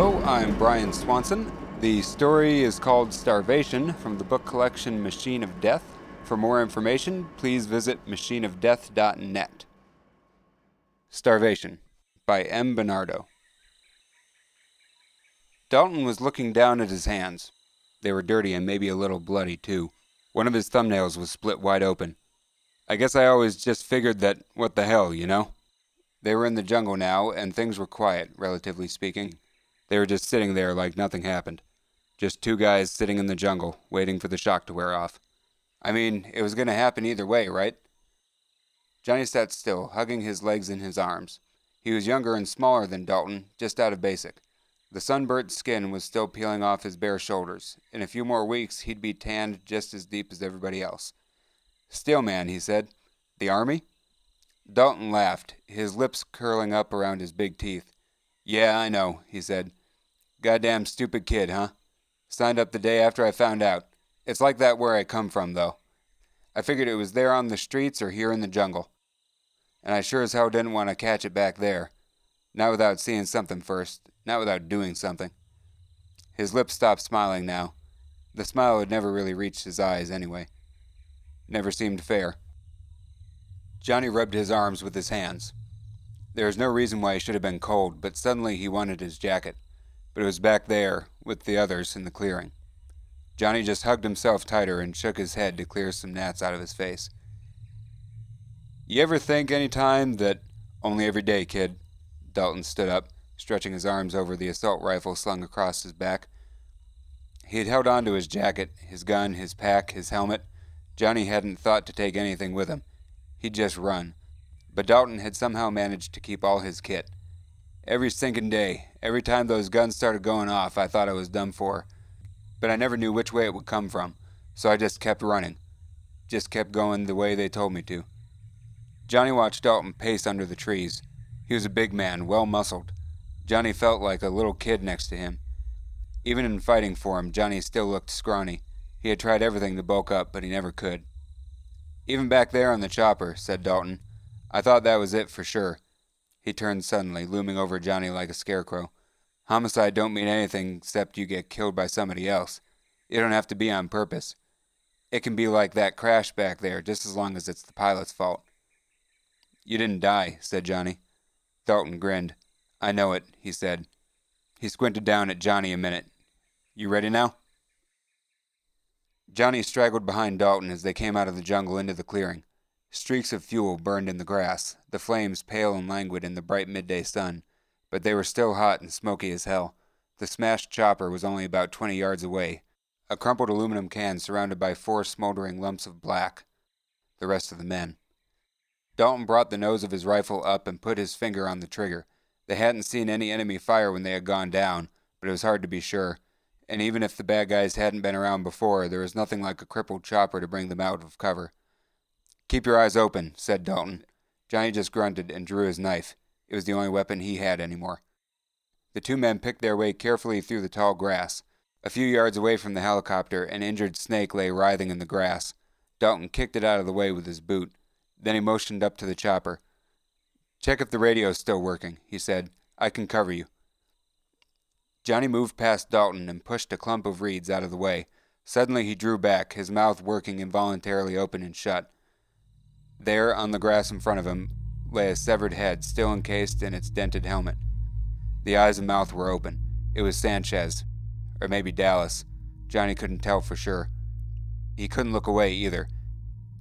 Hello, I'm Brian Swanson. The story is called Starvation from the book collection Machine of Death. For more information, please visit machineofdeath.net. Starvation by M. Bennardo. Dalton was looking down at his hands. They were dirty and maybe a little bloody, too. One of his thumbnails was split wide open. I guess I always just figured that, what the hell, you know? They were in the jungle now, and things were quiet, relatively speaking. They were just sitting there like nothing happened. Just two guys sitting in the jungle, waiting for the shock to wear off. I mean, it was going to happen either way, right? Johnny sat still, hugging his legs in his arms. He was younger and smaller than Dalton, just out of basic. The sunburnt skin was still peeling off his bare shoulders. In a few more weeks, he'd be tanned just as deep as everybody else. Steelman, he said. The Army? Dalton laughed, his lips curling up around his big teeth. Yeah, I know, he said. Goddamn stupid kid, huh? Signed up the day after I found out. It's like that where I come from, though. I figured it was there on the streets or here in the jungle. And I sure as hell didn't want to catch it back there. Not without seeing something first, not without doing something. His lips stopped smiling now. The smile had never really reached his eyes, anyway. Never seemed fair. Johnny rubbed his arms with his hands. There was no reason why he should have been cold, but suddenly he wanted his jacket. But it was back there, with the others in the clearing. Johnny just hugged himself tighter and shook his head to clear some gnats out of his face. You ever think any time that only every day, kid? Dalton stood up, stretching his arms over the assault rifle slung across his back. He had held on to his jacket, his gun, his pack, his helmet. Johnny hadn't thought to take anything with him. He'd just run. But Dalton had somehow managed to keep all his kit. Every stinking day, every time those guns started going off, I thought I was done for. But I never knew which way it would come from, so I just kept running. Just kept going the way they told me to. Johnny watched Dalton pace under the trees. He was a big man, well muscled. Johnny felt like a little kid next to him. Even in fighting for him, Johnny still looked scrawny. He had tried everything to bulk up, but he never could. Even back there on the chopper, said Dalton. I thought that was it for sure. He turned suddenly, looming over Johnny like a scarecrow. Homicide don't mean anything except you get killed by somebody else. It don't have to be on purpose. It can be like that crash back there, just as long as it's the pilot's fault. You didn't die, said Johnny. Dalton grinned. I know it, he said. He squinted down at Johnny a minute. You ready now? Johnny straggled behind Dalton as they came out of the jungle into the clearing. Streaks of fuel burned in the grass, the flames pale and languid in the bright midday sun, but they were still hot and smoky as hell. The smashed chopper was only about twenty yards away, a crumpled aluminum can surrounded by four smoldering lumps of black. The rest of the men. Dalton brought the nose of his rifle up and put his finger on the trigger. They hadn't seen any enemy fire when they had gone down, but it was hard to be sure and even if the bad guys hadn't been around before, there was nothing like a crippled chopper to bring them out of cover. Keep your eyes open, said Dalton. Johnny just grunted and drew his knife. It was the only weapon he had anymore. The two men picked their way carefully through the tall grass. A few yards away from the helicopter, an injured snake lay writhing in the grass. Dalton kicked it out of the way with his boot. Then he motioned up to the chopper. Check if the radio's still working, he said. I can cover you. Johnny moved past Dalton and pushed a clump of reeds out of the way. Suddenly he drew back, his mouth working involuntarily open and shut. There, on the grass in front of him, lay a severed head, still encased in its dented helmet. The eyes and mouth were open. It was Sanchez, or maybe Dallas. Johnny couldn't tell for sure. He couldn't look away either.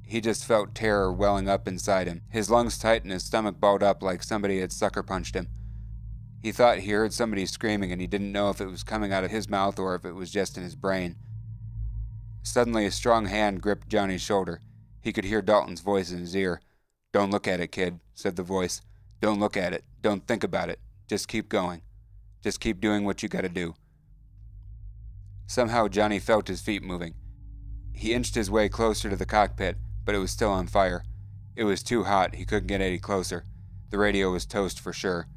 He just felt terror welling up inside him. His lungs tight and his stomach balled up like somebody had sucker punched him. He thought he heard somebody screaming and he didn't know if it was coming out of his mouth or if it was just in his brain. Suddenly, a strong hand gripped Johnny's shoulder. He could hear Dalton's voice in his ear. Don't look at it, kid, said the voice. Don't look at it. Don't think about it. Just keep going. Just keep doing what you gotta do. Somehow, Johnny felt his feet moving. He inched his way closer to the cockpit, but it was still on fire. It was too hot, he couldn't get any closer. The radio was toast for sure.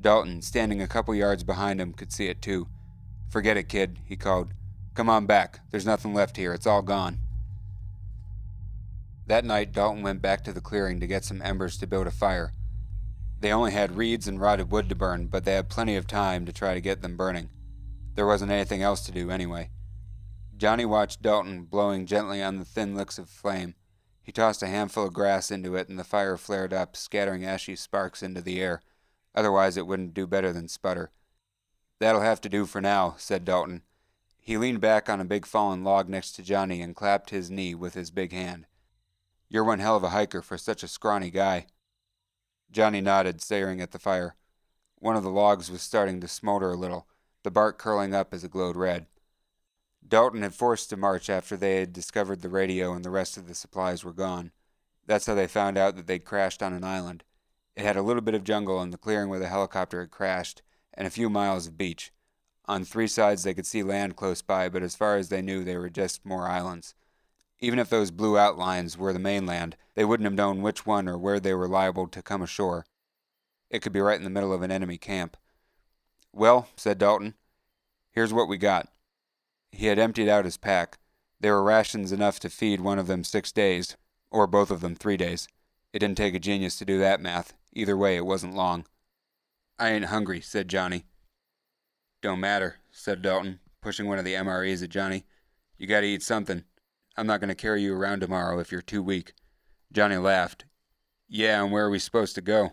Dalton, standing a couple yards behind him, could see it too. Forget it, kid, he called. Come on back. There's nothing left here. It's all gone. That night, Dalton went back to the clearing to get some embers to build a fire. They only had reeds and rotted wood to burn, but they had plenty of time to try to get them burning. There wasn't anything else to do anyway. Johnny watched Dalton blowing gently on the thin licks of flame. He tossed a handful of grass into it, and the fire flared up, scattering ashy sparks into the air. Otherwise, it wouldn't do better than sputter. That'll have to do for now, said Dalton. He leaned back on a big fallen log next to Johnny and clapped his knee with his big hand. You're one hell of a hiker for such a scrawny guy. Johnny nodded, staring at the fire. One of the logs was starting to smolder a little, the bark curling up as it glowed red. Dalton had forced to march after they had discovered the radio and the rest of the supplies were gone. That's how they found out that they'd crashed on an island. It had a little bit of jungle in the clearing where the helicopter had crashed, and a few miles of beach. On three sides they could see land close by, but as far as they knew, they were just more islands. Even if those blue outlines were the mainland, they wouldn't have known which one or where they were liable to come ashore. It could be right in the middle of an enemy camp. Well, said Dalton, here's what we got. He had emptied out his pack. There were rations enough to feed one of them six days, or both of them three days. It didn't take a genius to do that math. Either way, it wasn't long. I ain't hungry, said Johnny. Don't matter, said Dalton, pushing one of the MREs at Johnny. You gotta eat something. I'm not gonna carry you around tomorrow if you're too weak. Johnny laughed. Yeah, and where are we supposed to go?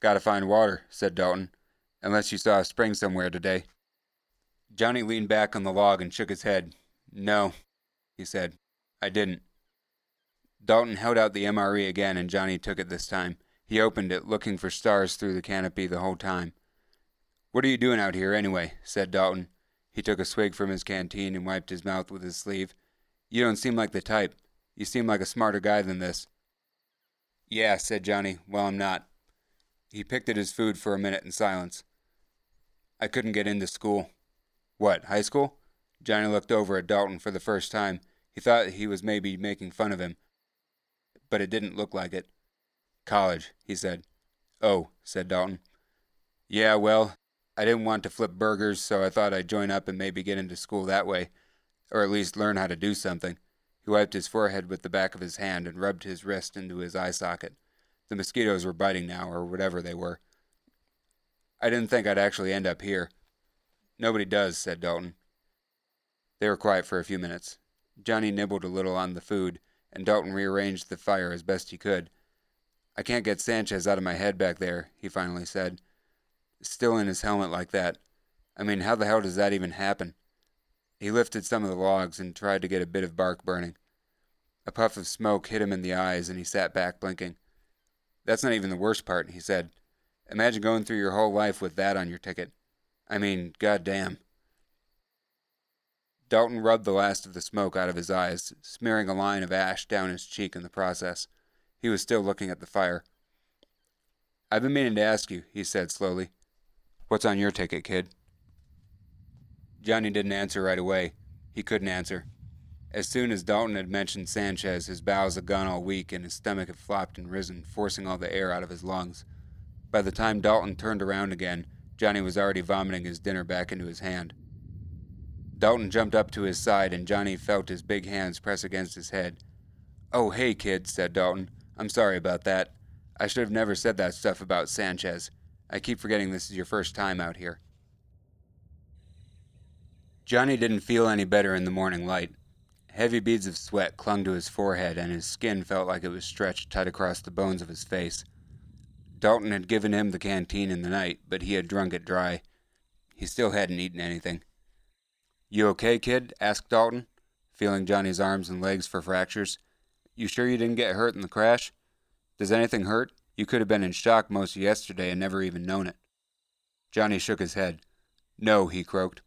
Gotta find water, said Dalton. Unless you saw a spring somewhere today. Johnny leaned back on the log and shook his head. No, he said. I didn't. Dalton held out the MRE again, and Johnny took it this time. He opened it, looking for stars through the canopy the whole time. What are you doing out here, anyway? said Dalton. He took a swig from his canteen and wiped his mouth with his sleeve. You don't seem like the type. You seem like a smarter guy than this. Yeah, said Johnny. Well, I'm not. He picked at his food for a minute in silence. I couldn't get into school. What, high school? Johnny looked over at Dalton for the first time. He thought he was maybe making fun of him, but it didn't look like it. College, he said. Oh, said Dalton. Yeah, well, I didn't want to flip burgers, so I thought I'd join up and maybe get into school that way, or at least learn how to do something. He wiped his forehead with the back of his hand and rubbed his wrist into his eye socket. The mosquitoes were biting now, or whatever they were. I didn't think I'd actually end up here. Nobody does, said Dalton. They were quiet for a few minutes. Johnny nibbled a little on the food, and Dalton rearranged the fire as best he could. I can't get Sanchez out of my head back there, he finally said. Still in his helmet like that. I mean, how the hell does that even happen? He lifted some of the logs and tried to get a bit of bark burning. A puff of smoke hit him in the eyes, and he sat back blinking. That's not even the worst part, he said. Imagine going through your whole life with that on your ticket. I mean, goddamn. Dalton rubbed the last of the smoke out of his eyes, smearing a line of ash down his cheek in the process. He was still looking at the fire. I've been meaning to ask you, he said slowly. What's on your ticket, kid? Johnny didn't answer right away. He couldn't answer. As soon as Dalton had mentioned Sanchez, his bowels had gone all weak and his stomach had flopped and risen, forcing all the air out of his lungs. By the time Dalton turned around again, Johnny was already vomiting his dinner back into his hand. Dalton jumped up to his side, and Johnny felt his big hands press against his head. Oh, hey, kid, said Dalton. I'm sorry about that. I should have never said that stuff about Sanchez. I keep forgetting this is your first time out here. Johnny didn't feel any better in the morning light. Heavy beads of sweat clung to his forehead, and his skin felt like it was stretched tight across the bones of his face. Dalton had given him the canteen in the night, but he had drunk it dry. He still hadn't eaten anything. You okay, kid? asked Dalton, feeling Johnny's arms and legs for fractures. You sure you didn't get hurt in the crash? Does anything hurt? You could have been in shock most of yesterday and never even known it. Johnny shook his head. No, he croaked.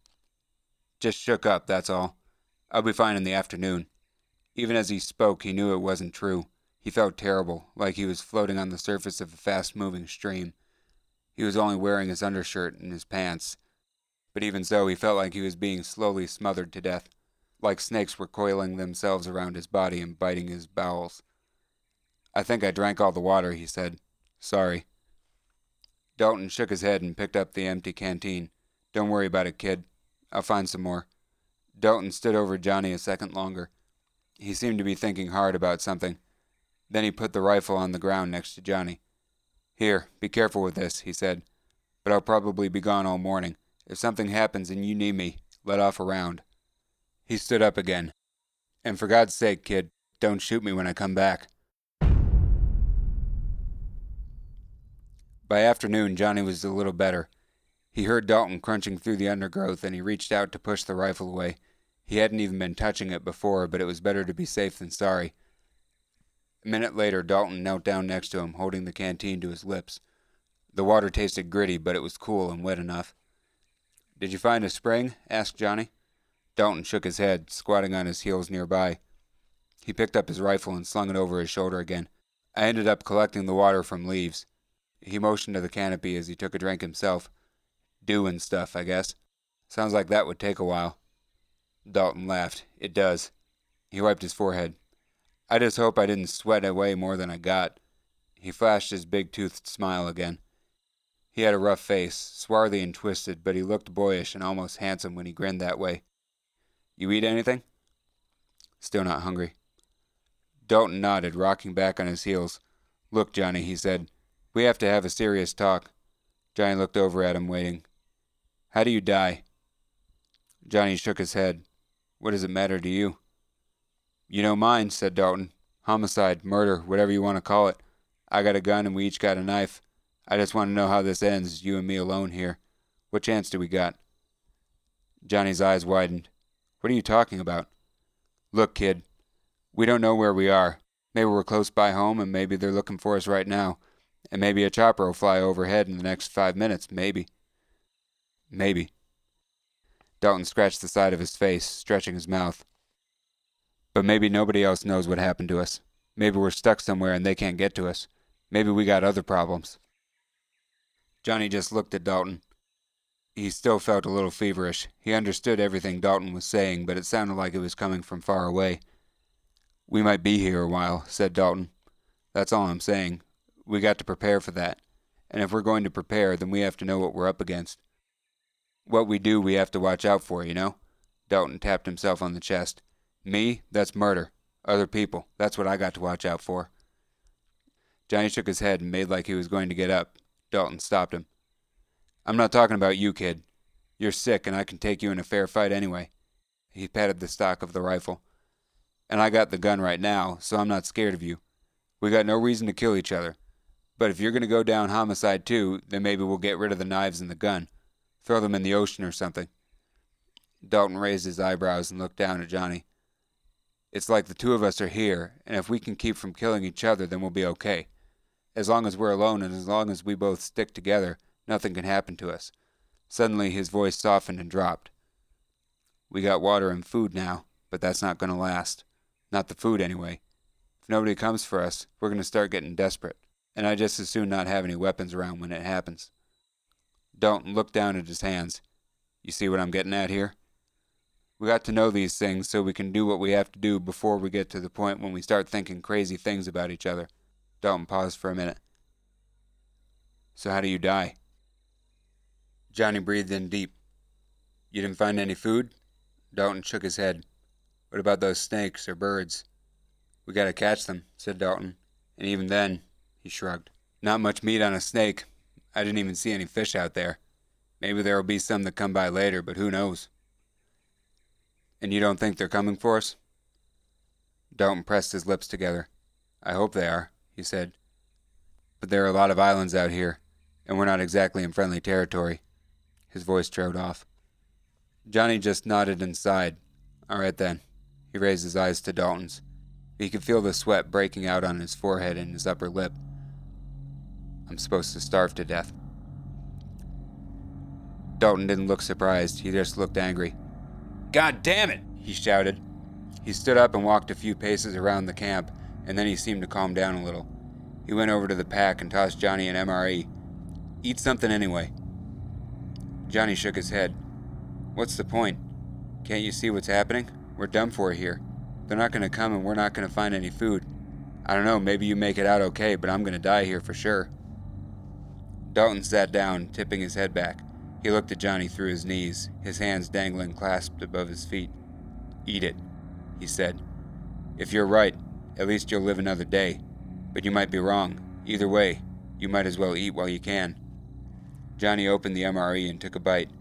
Just shook up, that's all. I'll be fine in the afternoon. Even as he spoke, he knew it wasn't true. He felt terrible, like he was floating on the surface of a fast moving stream. He was only wearing his undershirt and his pants, but even so, he felt like he was being slowly smothered to death, like snakes were coiling themselves around his body and biting his bowels. I think I drank all the water, he said. Sorry. Dalton shook his head and picked up the empty canteen. Don't worry about it, kid. I'll find some more. Dalton stood over Johnny a second longer. He seemed to be thinking hard about something. Then he put the rifle on the ground next to Johnny. Here, be careful with this, he said. But I'll probably be gone all morning. If something happens and you need me, let off a round. He stood up again. And for God's sake, kid, don't shoot me when I come back. By afternoon, Johnny was a little better. He heard Dalton crunching through the undergrowth and he reached out to push the rifle away. He hadn't even been touching it before, but it was better to be safe than sorry. A minute later, Dalton knelt down next to him, holding the canteen to his lips. The water tasted gritty, but it was cool and wet enough. Did you find a spring? asked Johnny. Dalton shook his head, squatting on his heels nearby. He picked up his rifle and slung it over his shoulder again. I ended up collecting the water from leaves. He motioned to the canopy as he took a drink himself. Doing stuff, I guess. Sounds like that would take a while. Dalton laughed. It does. He wiped his forehead. I just hope I didn't sweat away more than I got. He flashed his big toothed smile again. He had a rough face, swarthy and twisted, but he looked boyish and almost handsome when he grinned that way. You eat anything? Still not hungry. Dalton nodded, rocking back on his heels. Look, Johnny, he said. We have to have a serious talk. Johnny looked over at him, waiting. How do you die? Johnny shook his head. What does it matter to you? You know mine, said Dalton. Homicide, murder, whatever you want to call it. I got a gun and we each got a knife. I just want to know how this ends, you and me alone here. What chance do we got? Johnny's eyes widened. What are you talking about? Look, kid, we don't know where we are. Maybe we're close by home and maybe they're looking for us right now. And maybe a chopper will fly overhead in the next five minutes, maybe. Maybe. Dalton scratched the side of his face, stretching his mouth. But maybe nobody else knows what happened to us. Maybe we're stuck somewhere and they can't get to us. Maybe we got other problems. Johnny just looked at Dalton. He still felt a little feverish. He understood everything Dalton was saying, but it sounded like it was coming from far away. We might be here a while, said Dalton. That's all I'm saying. We got to prepare for that. And if we're going to prepare, then we have to know what we're up against. What we do, we have to watch out for, you know? Dalton tapped himself on the chest. Me, that's murder. Other people, that's what I got to watch out for. Johnny shook his head and made like he was going to get up. Dalton stopped him. I'm not talking about you, kid. You're sick, and I can take you in a fair fight anyway. He patted the stock of the rifle. And I got the gun right now, so I'm not scared of you. We got no reason to kill each other. But if you're going to go down homicide too, then maybe we'll get rid of the knives and the gun. Throw them in the ocean or something. Dalton raised his eyebrows and looked down at Johnny. It's like the two of us are here, and if we can keep from killing each other, then we'll be okay. As long as we're alone and as long as we both stick together, nothing can happen to us. Suddenly his voice softened and dropped. We got water and food now, but that's not going to last. Not the food, anyway. If nobody comes for us, we're going to start getting desperate, and I'd just as soon not have any weapons around when it happens. Dalton looked down at his hands. You see what I'm getting at here? We got to know these things so we can do what we have to do before we get to the point when we start thinking crazy things about each other. Dalton paused for a minute. So, how do you die? Johnny breathed in deep. You didn't find any food? Dalton shook his head. What about those snakes or birds? We gotta catch them, said Dalton. And even then, he shrugged. Not much meat on a snake. I didn't even see any fish out there. Maybe there'll be some that come by later, but who knows? And you don't think they're coming for us? Dalton pressed his lips together. I hope they are, he said. But there are a lot of islands out here, and we're not exactly in friendly territory. His voice trailed off. Johnny just nodded and sighed. All right then. He raised his eyes to Dalton's. He could feel the sweat breaking out on his forehead and his upper lip. I'm supposed to starve to death. Dalton didn't look surprised, he just looked angry. God damn it! he shouted. He stood up and walked a few paces around the camp, and then he seemed to calm down a little. He went over to the pack and tossed Johnny an MRE. Eat something anyway. Johnny shook his head. What's the point? Can't you see what's happening? We're done for here. They're not to come and we're not to find any food. I don't know, maybe you make it out okay, but I'm to die here for sure. Dalton sat down, tipping his head back. He looked at Johnny through his knees, his hands dangling clasped above his feet. Eat it, he said. If you're right, at least you'll live another day. But you might be wrong. Either way, You might as well eat while you can. Johnny opened the MRE and took a bite.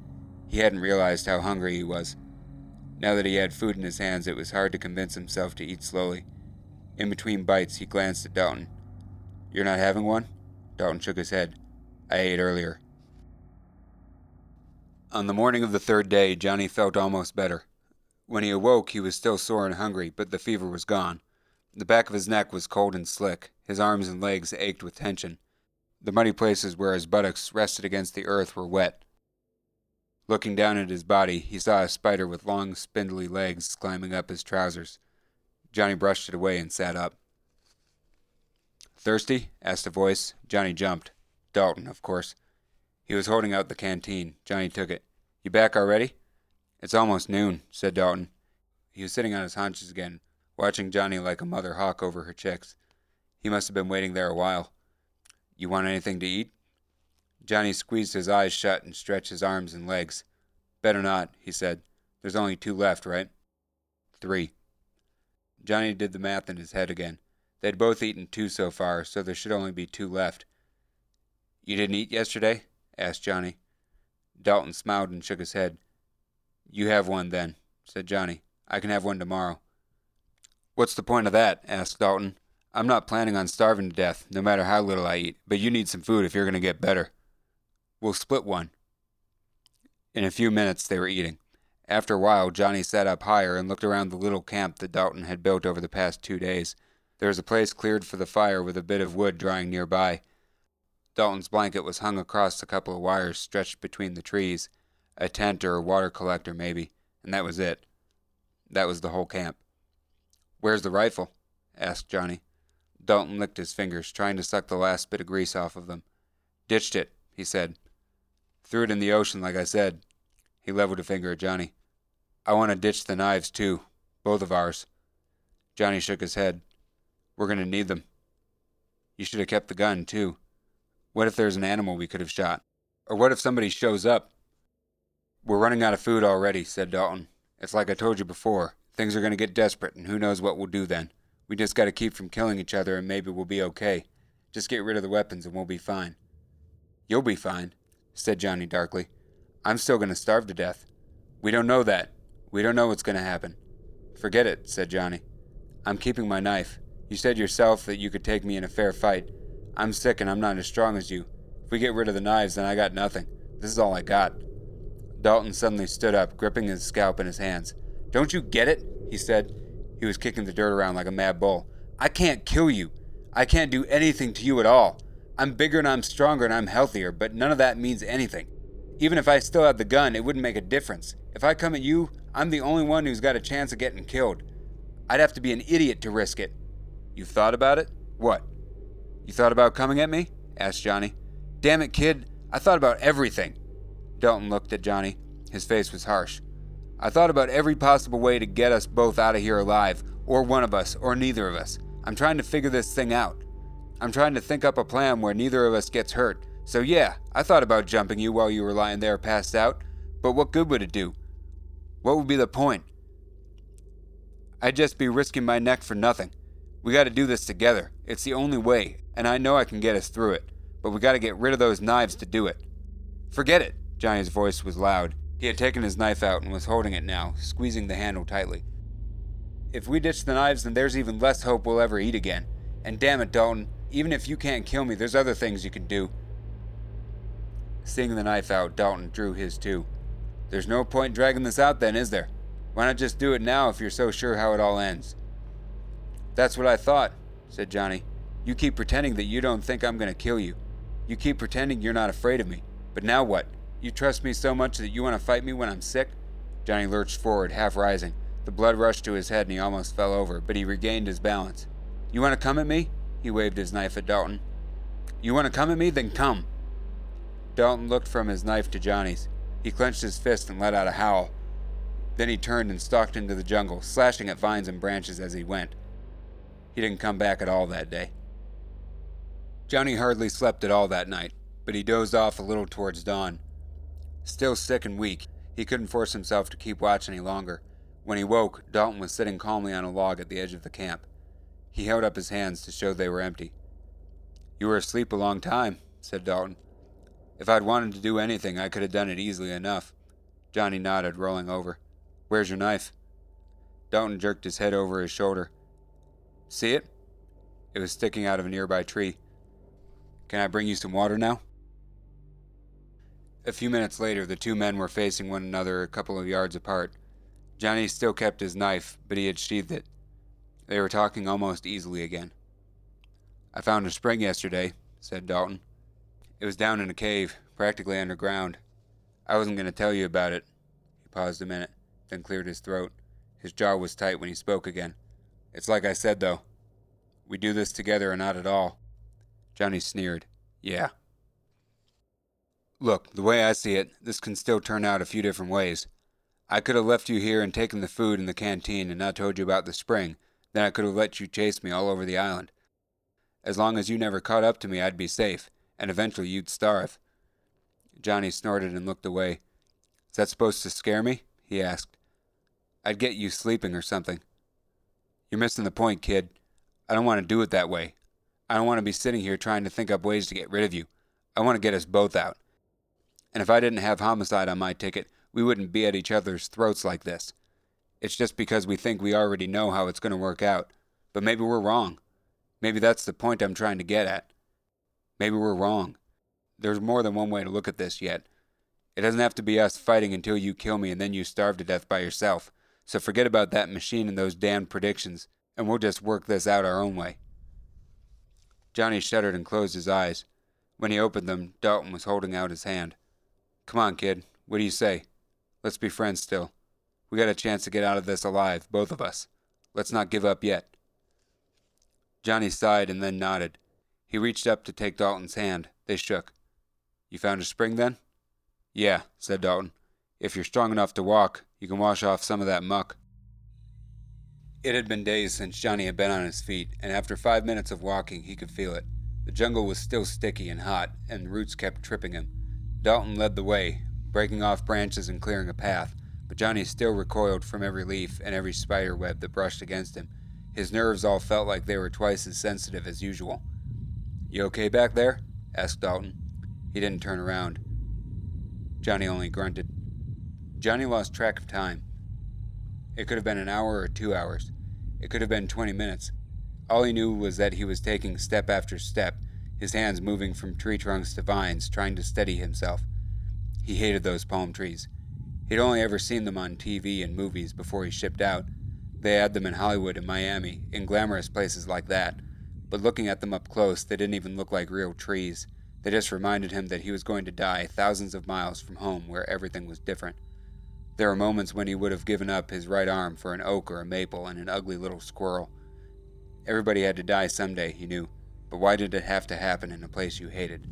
He hadn't realized how hungry he was. Now that he had food in his hands, it was hard to convince himself to eat slowly. In between bites, he glanced at Dalton. You're not having one? Dalton shook his head. I ate earlier. On the morning of the third day, Johnny felt almost better. When he awoke, he was still sore and hungry, but the fever was gone. The back of his neck was cold and slick. His arms and legs ached with tension. The muddy places where his buttocks rested against the earth were wet. Looking down at his body, he saw a spider with long, spindly legs climbing up his trousers. Johnny brushed it away and sat up. Thirsty? asked a voice. Johnny jumped. Dalton, of course. He was holding out the canteen. Johnny took it. You back already? It's almost noon, said Dalton. He was sitting on his haunches again, watching Johnny like a mother hawk over her chicks. He must have been waiting there a while. You want anything to eat? Johnny squeezed his eyes shut and stretched his arms and legs. Better not, he said. There's only two left, right? Three. Johnny did the math in his head again. They'd both eaten two so far, so there should only be two left. You didn't eat yesterday? asked Johnny. Dalton smiled and shook his head. You have one then, said Johnny. I can have one tomorrow. What's the point of that? asked Dalton. I'm not planning on starving to death, no matter how little I eat, but you need some food if you're going to get better. We'll split one. In a few minutes, they were eating. After a while, Johnny sat up higher and looked around the little camp that Dalton had built over the past two days. There was a place cleared for the fire with a bit of wood drying nearby. Dalton's blanket was hung across a couple of wires stretched between the trees, a tent or a water collector, maybe, and that was it. That was the whole camp. Where's the rifle? asked Johnny. Dalton licked his fingers, trying to suck the last bit of grease off of them. Ditched it, he said. Threw it in the ocean, like I said. He leveled a finger at Johnny. I want to ditch the knives, too. Both of ours. Johnny shook his head. We're going to need them. You should have kept the gun, too. What if there's an animal we could have shot? Or what if somebody shows up? We're running out of food already, said Dalton. It's like I told you before. Things are going to get desperate, and who knows what we'll do then. We just got to keep from killing each other, and maybe we'll be okay. Just get rid of the weapons, and we'll be fine. You'll be fine, said Johnny darkly. I'm still going to starve to death. We don't know that. We don't know what's going to happen. Forget it, said Johnny. I'm keeping my knife. You said yourself that you could take me in a fair fight. I'm sick and I'm not as strong as you. If we get rid of the knives, then I got nothing. This is all I got. Dalton suddenly stood up, gripping his scalp in his hands. Don't you get it? he said. He was kicking the dirt around like a mad bull. I can't kill you. I can't do anything to you at all. I'm bigger and I'm stronger and I'm healthier, but none of that means anything. Even if I still had the gun, it wouldn't make a difference. If I come at you, I'm the only one who's got a chance of getting killed. I'd have to be an idiot to risk it. You've thought about it? What? You thought about coming at me? asked Johnny. Damn it, kid. I thought about everything. Dalton looked at Johnny. His face was harsh. I thought about every possible way to get us both out of here alive, or one of us, or neither of us. I'm trying to figure this thing out. I'm trying to think up a plan where neither of us gets hurt. So, yeah, I thought about jumping you while you were lying there passed out, but what good would it do? What would be the point? I'd just be risking my neck for nothing. We gotta do this together. It's the only way, and I know I can get us through it, but we gotta get rid of those knives to do it. Forget it! Johnny's voice was loud. He had taken his knife out and was holding it now, squeezing the handle tightly. If we ditch the knives, then there's even less hope we'll ever eat again. And damn it, Dalton, even if you can't kill me, there's other things you can do. Seeing the knife out, Dalton drew his too. There's no point dragging this out then, is there? Why not just do it now if you're so sure how it all ends? That's what I thought, said Johnny. You keep pretending that you don't think I'm going to kill you. You keep pretending you're not afraid of me. But now what? You trust me so much that you want to fight me when I'm sick? Johnny lurched forward, half rising. The blood rushed to his head and he almost fell over, but he regained his balance. You want to come at me? He waved his knife at Dalton. You want to come at me? Then come. Dalton looked from his knife to Johnny's. He clenched his fist and let out a howl. Then he turned and stalked into the jungle, slashing at vines and branches as he went. He didn't come back at all that day. Johnny hardly slept at all that night, but he dozed off a little towards dawn. Still sick and weak, he couldn't force himself to keep watch any longer. When he woke, Dalton was sitting calmly on a log at the edge of the camp. He held up his hands to show they were empty. You were asleep a long time, said Dalton. If I'd wanted to do anything, I could have done it easily enough. Johnny nodded, rolling over. Where's your knife? Dalton jerked his head over his shoulder. See it? It was sticking out of a nearby tree. Can I bring you some water now? A few minutes later, the two men were facing one another a couple of yards apart. Johnny still kept his knife, but he had sheathed it. They were talking almost easily again. I found a spring yesterday, said Dalton. It was down in a cave, practically underground. I wasn't going to tell you about it. He paused a minute, then cleared his throat. His jaw was tight when he spoke again. It's like I said, though. We do this together or not at all. Johnny sneered. Yeah. Look, the way I see it, this can still turn out a few different ways. I could have left you here and taken the food in the canteen and not told you about the spring. Then I could have let you chase me all over the island. As long as you never caught up to me, I'd be safe, and eventually you'd starve. Johnny snorted and looked away. Is that supposed to scare me? he asked. I'd get you sleeping or something. You're missing the point, kid. I don't want to do it that way. I don't want to be sitting here trying to think up ways to get rid of you. I want to get us both out. And if I didn't have homicide on my ticket, we wouldn't be at each other's throats like this. It's just because we think we already know how it's going to work out. But maybe we're wrong. Maybe that's the point I'm trying to get at. Maybe we're wrong. There's more than one way to look at this yet. It doesn't have to be us fighting until you kill me and then you starve to death by yourself. So forget about that machine and those damned predictions and we'll just work this out our own way. Johnny shuddered and closed his eyes. When he opened them, Dalton was holding out his hand. Come on, kid. What do you say? Let's be friends still. We got a chance to get out of this alive, both of us. Let's not give up yet. Johnny sighed and then nodded. He reached up to take Dalton's hand. They shook. You found a spring then? Yeah, said Dalton. If you're strong enough to walk, you can wash off some of that muck. It had been days since Johnny had been on his feet, and after five minutes of walking, he could feel it. The jungle was still sticky and hot, and roots kept tripping him. Dalton led the way, breaking off branches and clearing a path, but Johnny still recoiled from every leaf and every spider web that brushed against him. His nerves all felt like they were twice as sensitive as usual. You okay back there? asked Dalton. He didn't turn around. Johnny only grunted. Johnny lost track of time. It could have been an hour or two hours. It could have been 20 minutes. All he knew was that he was taking step after step, his hands moving from tree trunks to vines, trying to steady himself. He hated those palm trees. He'd only ever seen them on TV and movies before he shipped out. They had them in Hollywood and Miami, in glamorous places like that. But looking at them up close, they didn't even look like real trees. They just reminded him that he was going to die thousands of miles from home where everything was different. There were moments when he would have given up his right arm for an oak or a maple and an ugly little squirrel. Everybody had to die someday, he knew, but why did it have to happen in a place you hated?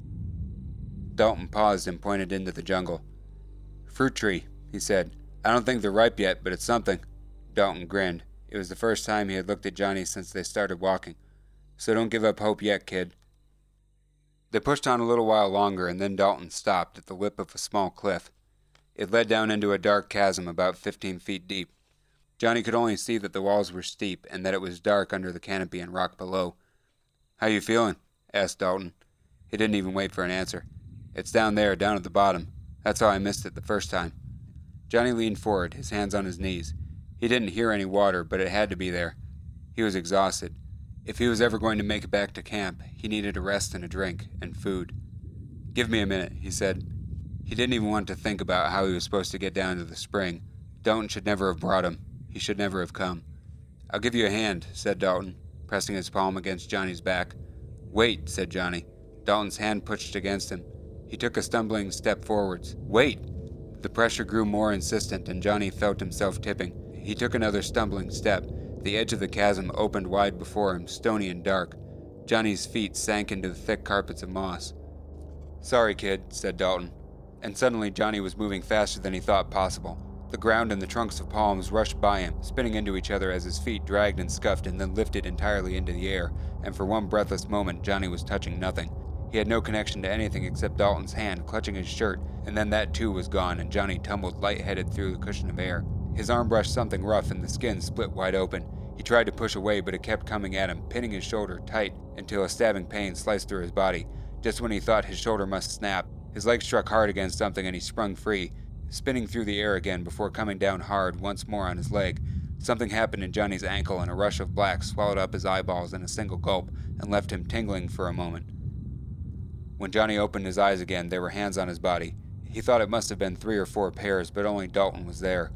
Dalton paused and pointed into the jungle. Fruit tree, he said. I don't think they're ripe yet, but it's something. Dalton grinned. It was the first time he had looked at Johnny since they started walking. So don't give up hope yet, kid. They pushed on a little while longer, and then Dalton stopped at the lip of a small cliff. It led down into a dark chasm about fifteen feet deep. Johnny could only see that the walls were steep and that it was dark under the canopy and rock below. How you feeling? asked Dalton. He didn't even wait for an answer. It's down there, down at the bottom. That's how I missed it the first time. Johnny leaned forward, his hands on his knees. He didn't hear any water, but it had to be there. He was exhausted. If he was ever going to make it back to camp, he needed a rest and a drink, and food. Give me a minute, he said. He didn't even want to think about how he was supposed to get down to the spring. Dalton should never have brought him. He should never have come. I'll give you a hand, said Dalton, pressing his palm against Johnny's back. Wait, said Johnny. Dalton's hand pushed against him. He took a stumbling step forwards. Wait! The pressure grew more insistent, and Johnny felt himself tipping. He took another stumbling step. The edge of the chasm opened wide before him, stony and dark. Johnny's feet sank into the thick carpets of moss. Sorry, kid, said Dalton and suddenly Johnny was moving faster than he thought possible. The ground and the trunks of palms rushed by him, spinning into each other as his feet dragged and scuffed and then lifted entirely into the air, and for one breathless moment Johnny was touching nothing. He had no connection to anything except Dalton's hand clutching his shirt, and then that too was gone, and Johnny tumbled light-headed through the cushion of air. His arm brushed something rough, and the skin split wide open. He tried to push away, but it kept coming at him, pinning his shoulder tight until a stabbing pain sliced through his body. Just when he thought his shoulder must snap, his leg struck hard against something and he sprung free, spinning through the air again before coming down hard once more on his leg. Something happened in Johnny's ankle, and a rush of black swallowed up his eyeballs in a single gulp and left him tingling for a moment. When Johnny opened his eyes again, there were hands on his body. He thought it must have been three or four pairs, but only Dalton was there.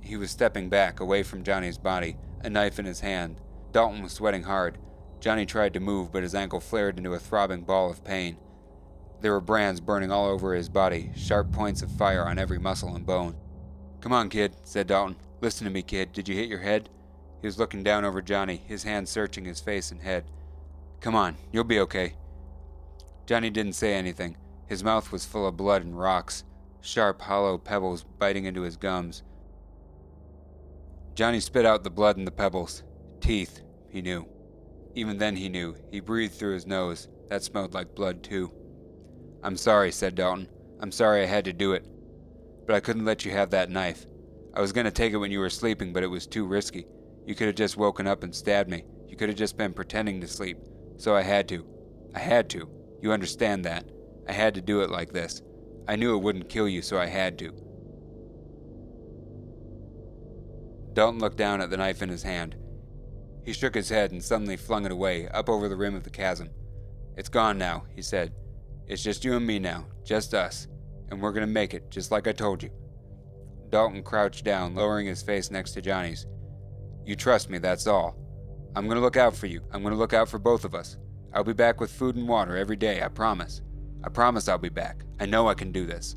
He was stepping back, away from Johnny's body, a knife in his hand. Dalton was sweating hard. Johnny tried to move, but his ankle flared into a throbbing ball of pain. There were brands burning all over his body, sharp points of fire on every muscle and bone. Come on, kid, said Dalton. Listen to me, kid. Did you hit your head? He was looking down over Johnny, his hand searching his face and head. Come on, you'll be okay. Johnny didn't say anything. His mouth was full of blood and rocks, sharp, hollow pebbles biting into his gums. Johnny spit out the blood and the pebbles. Teeth, he knew. Even then he knew. He breathed through his nose. That smelled like blood, too. I'm sorry, said Dalton. I'm sorry I had to do it. But I couldn't let you have that knife. I was going to take it when you were sleeping, but it was too risky. You could have just woken up and stabbed me. You could have just been pretending to sleep. So I had to. I had to. You understand that. I had to do it like this. I knew it wouldn't kill you, so I had to. Dalton looked down at the knife in his hand. He shook his head and suddenly flung it away, up over the rim of the chasm. It's gone now, he said. It's just you and me now, just us, and we're gonna make it, just like I told you. Dalton crouched down, lowering his face next to Johnny's. You trust me, that's all. I'm gonna look out for you. I'm gonna look out for both of us. I'll be back with food and water every day, I promise. I promise I'll be back. I know I can do this.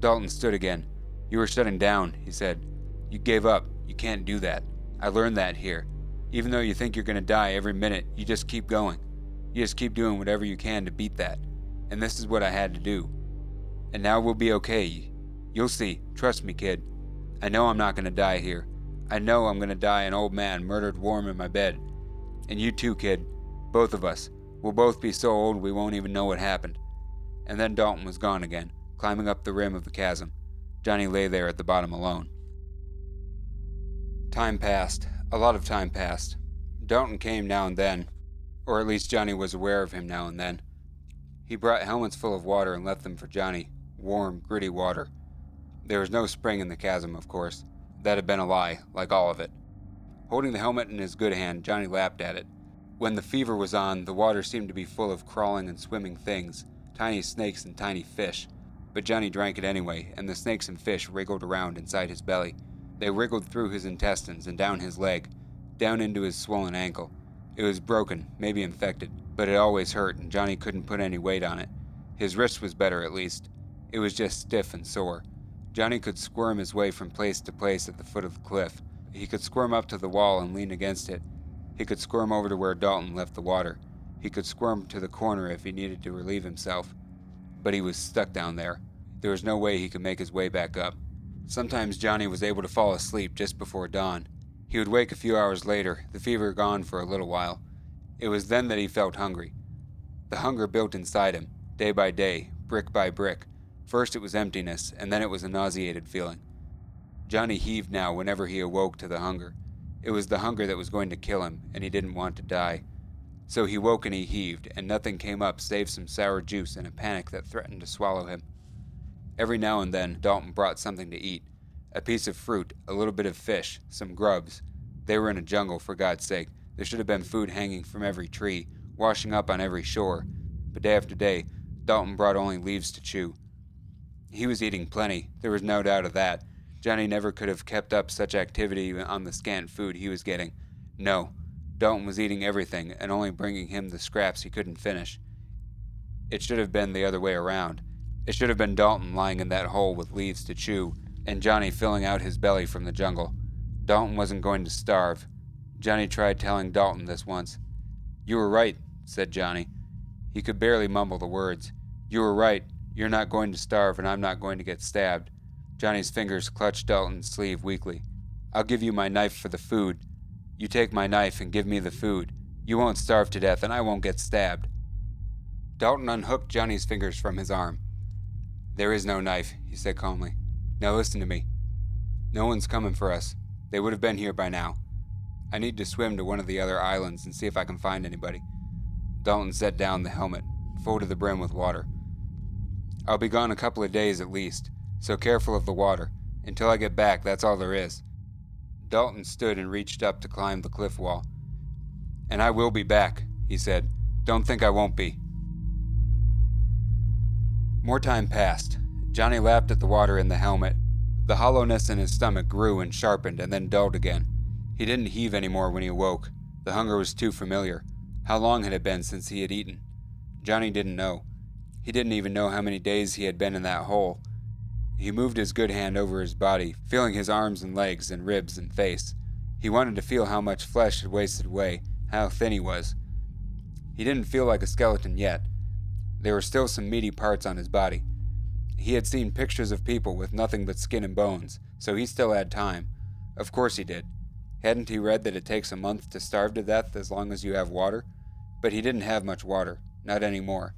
Dalton stood again. You were shutting down, he said. You gave up. You can't do that. I learned that here. Even though you think you're to die every minute, you just keep going. You just keep doing whatever you can to beat that. And this is what I had to do. And now we'll be okay. You'll see. Trust me, kid. I know I'm not going to die here. I know I'm going to die an old man murdered warm in my bed. And you too, kid. Both of us. We'll both be so old we won't even know what happened. And then Dalton was gone again, climbing up the rim of the chasm. Johnny lay there at the bottom alone. Time passed. A lot of time passed. Dalton came now and then, or at least Johnny was aware of him now and then. He brought helmets full of water and left them for Johnny. Warm, gritty water. There was no spring in the chasm, of course. That had been a lie, like all of it. Holding the helmet in his good hand, Johnny lapped at it. When the fever was on, the water seemed to be full of crawling and swimming things, tiny snakes and tiny fish. But Johnny drank it anyway, and the snakes and fish wriggled around inside his belly. They wriggled through his intestines and down his leg, down into his swollen ankle. It was broken, maybe infected, but it always hurt, and Johnny couldn't put any weight on it. His wrist was better, at least. It was just stiff and sore. Johnny could squirm his way from place to place at the foot of the cliff. He could squirm up to the wall and lean against it. He could squirm over to where Dalton left the water. He could squirm to the corner if he needed to relieve himself. But he was stuck down there. There was no way he could make his way back up. Sometimes Johnny was able to fall asleep just before dawn. He would wake a few hours later, the fever gone for a little while. It was then that he felt hungry. The hunger built inside him, day by day, brick by brick. First it was emptiness, and then it was a nauseated feeling. Johnny heaved now whenever he awoke to the hunger. It was the hunger that was going to kill him, and he didn't want to die. So he woke and he heaved, and nothing came up save some sour juice and a panic that threatened to swallow him. Every now and then, Dalton brought something to eat a piece of fruit, a little bit of fish, some grubs. They were in a jungle, for God's sake. There should have been food hanging from every tree, washing up on every shore. But day after day, Dalton brought only leaves to chew. He was eating plenty, there was no doubt of that. Johnny never could have kept up such activity on the scant food he was getting. No, Dalton was eating everything and only bringing him the scraps he couldn't finish. It should have been the other way around. It should have been Dalton lying in that hole with leaves to chew, and Johnny filling out his belly from the jungle. Dalton wasn't going to starve. Johnny tried telling Dalton this once. You were right, said Johnny. He could barely mumble the words. You were right. You're not going to starve, and I'm not going to get stabbed. Johnny's fingers clutched Dalton's sleeve weakly. I'll give you my knife for the food. You take my knife and give me the food. You won't starve to death, and I won't get stabbed. Dalton unhooked Johnny's fingers from his arm. There is no knife, he said calmly. Now listen to me. No one's coming for us. They would have been here by now. I need to swim to one of the other islands and see if I can find anybody. Dalton set down the helmet, full to the brim with water. I'll be gone a couple of days at least, so careful of the water. Until I get back, that's all there is. Dalton stood and reached up to climb the cliff wall. And I will be back, he said. Don't think I won't be. More time passed. Johnny lapped at the water in the helmet. The hollowness in his stomach grew and sharpened and then dulled again. He didn't heave any more when he awoke. The hunger was too familiar. How long had it been since he had eaten? Johnny didn't know. He didn't even know how many days he had been in that hole. He moved his good hand over his body, feeling his arms and legs and ribs and face. He wanted to feel how much flesh had wasted away, how thin he was. He didn't feel like a skeleton yet. There were still some meaty parts on his body. He had seen pictures of people with nothing but skin and bones, so he still had time. Of course he did. Hadn't he read that it takes a month to starve to death as long as you have water? But he didn't have much water, not any more.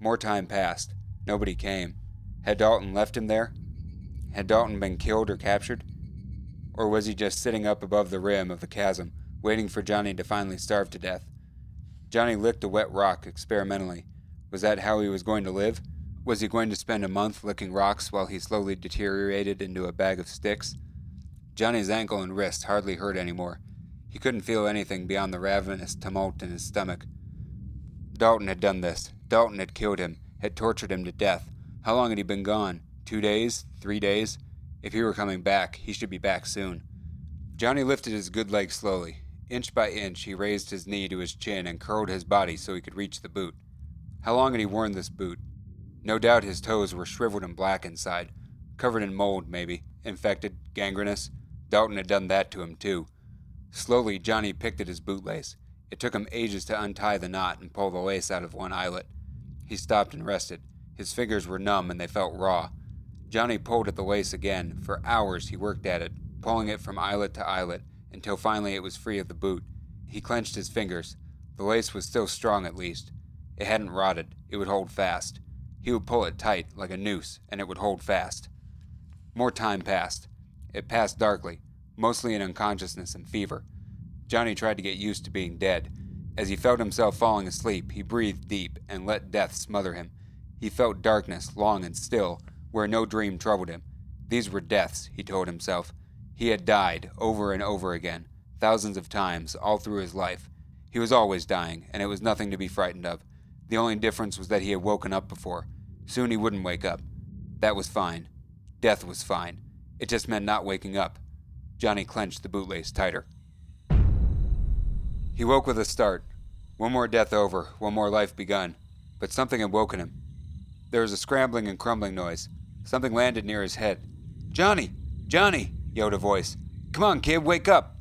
More time passed. Nobody came. Had Dalton left him there? Had Dalton been killed or captured? Or was he just sitting up above the rim of the chasm, waiting for Johnny to finally starve to death? Johnny licked a wet rock experimentally. Was that how he was going to live? Was he going to spend a month licking rocks while he slowly deteriorated into a bag of sticks? Johnny's ankle and wrist hardly hurt anymore. He couldn't feel anything beyond the ravenous tumult in his stomach. Dalton had done this. Dalton had killed him, had tortured him to death. How long had he been gone? Two days? Three days? If he were coming back, he should be back soon. Johnny lifted his good leg slowly. Inch by inch, he raised his knee to his chin and curled his body so he could reach the boot. How long had he worn this boot? No doubt his toes were shriveled and black inside, covered in mold, maybe, infected, gangrenous. Dalton had done that to him, too. Slowly, Johnny picked at his bootlace. It took him ages to untie the knot and pull the lace out of one eyelet. He stopped and rested. His fingers were numb and they felt raw. Johnny pulled at the lace again. For hours he worked at it, pulling it from eyelet to eyelet, until finally it was free of the boot. He clenched his fingers. The lace was still strong at least. It hadn't rotted. It would hold fast. He would pull it tight, like a noose, and it would hold fast. More time passed. It passed darkly, mostly in unconsciousness and fever. Johnny tried to get used to being dead. As he felt himself falling asleep, he breathed deep and let death smother him. He felt darkness, long and still, where no dream troubled him. These were deaths, he told himself. He had died, over and over again, thousands of times, all through his life. He was always dying, and it was nothing to be frightened of. The only difference was that he had woken up before. Soon he wouldn't wake up. That was fine. Death was fine. It just meant not waking up. Johnny clenched the bootlace tighter. He woke with a start. One more death over, one more life begun. But something had woken him. There was a scrambling and crumbling noise. Something landed near his head. Johnny! Johnny! yelled a voice. Come on, kid, wake up!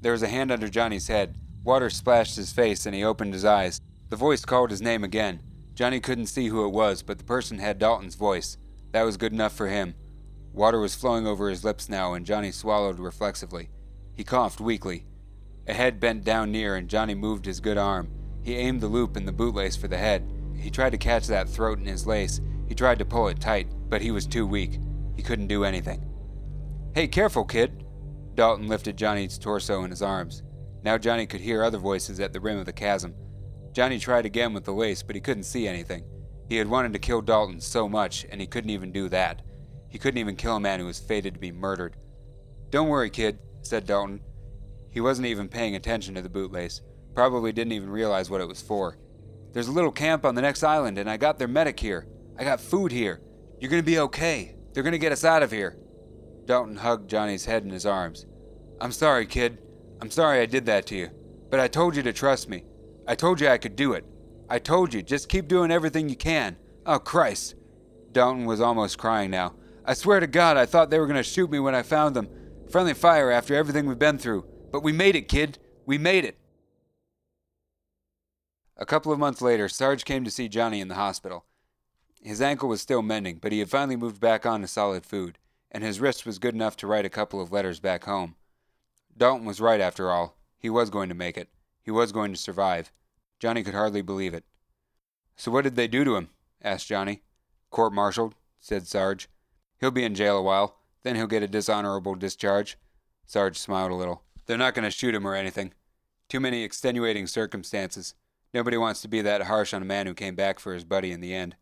There was a hand under Johnny's head. Water splashed his face and he opened his eyes. The voice called his name again. Johnny couldn't see who it was, but the person had Dalton's voice. That was good enough for him. Water was flowing over his lips now, and Johnny swallowed reflexively. He coughed weakly. A head bent down near, and Johnny moved his good arm. He aimed the loop in the bootlace for the head. He tried to catch that throat in his lace. He tried to pull it tight, but he was too weak. He couldn't do anything. Hey, careful, kid! Dalton lifted Johnny's torso in his arms. Now Johnny could hear other voices at the rim of the chasm. Johnny tried again with the lace, but he couldn't see anything. He had wanted to kill Dalton so much, and he couldn't even do that. He couldn't even kill a man who was fated to be murdered. Don't worry, kid, said Dalton. He wasn't even paying attention to the bootlace. Probably didn't even realize what it was for. There's a little camp on the next island, and I got their medic here. I got food here. You're gonna be okay. They're gonna get us out of here. Dalton hugged Johnny's head in his arms. I'm sorry, kid. I'm sorry I did that to you. But I told you to trust me. I told you I could do it. I told you, just keep doing everything you can. Oh, Christ. Dalton was almost crying now. I swear to God, I thought they were going to shoot me when I found them. Friendly fire after everything we've been through. But we made it, kid. We made it. A couple of months later, Sarge came to see Johnny in the hospital. His ankle was still mending, but he had finally moved back on to solid food, and his wrist was good enough to write a couple of letters back home. Dalton was right after all. He was going to make it. He was going to survive. Johnny could hardly believe it. So what did they do to him? asked Johnny. Court martialed, said Sarge. He'll be in jail a while. Then he'll get a dishonorable discharge. Sarge smiled a little. They're not going to shoot him or anything. Too many extenuating circumstances. Nobody wants to be that harsh on a man who came back for his buddy in the end.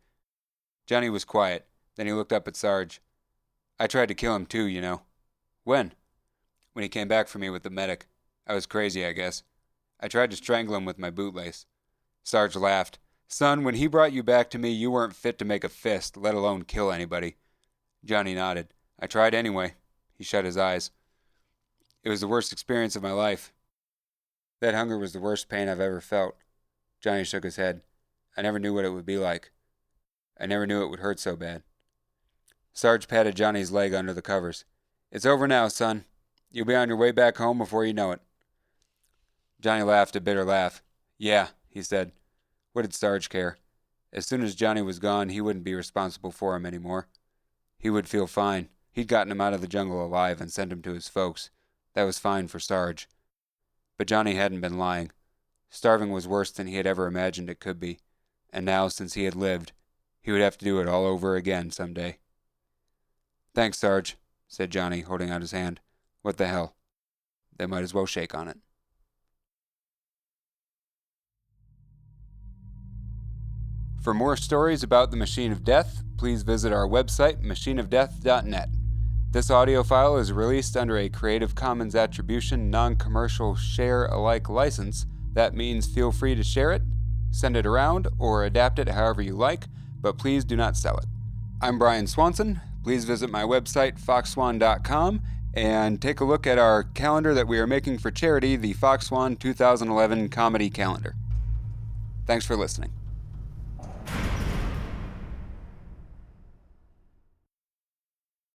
Johnny was quiet. Then he looked up at Sarge. I tried to kill him too, you know. When? When he came back for me with the medic. I was crazy, I guess. I tried to strangle him with my bootlace. Sarge laughed. Son, when he brought you back to me, you weren't fit to make a fist, let alone kill anybody. Johnny nodded. I tried anyway. He shut his eyes. It was the worst experience of my life. That hunger was the worst pain I've ever felt. Johnny shook his head. I never knew what it would be like. I never knew it would hurt so bad. Sarge patted Johnny's leg under the covers. It's over now, son. You'll be on your way back home before you know it. Johnny laughed a bitter laugh. Yeah, he said. What did Sarge care? As soon as Johnny was gone, he wouldn't be responsible for him anymore. He would feel fine. He'd gotten him out of the jungle alive and sent him to his folks. That was fine for Sarge. But Johnny hadn't been lying. Starving was worse than he had ever imagined it could be, and now, since he had lived, he would have to do it all over again some day. Thanks, Sarge, said Johnny, holding out his hand. What the hell? They might as well shake on it. For more stories about the Machine of Death, please visit our website, machineofdeath.net. This audio file is released under a Creative Commons Attribution Non Commercial Share Alike license. That means feel free to share it, send it around, or adapt it however you like, but please do not sell it. I'm Brian Swanson. Please visit my website, foxswan.com, and take a look at our calendar that we are making for charity, the Fox Swan 2011 Comedy Calendar. Thanks for listening.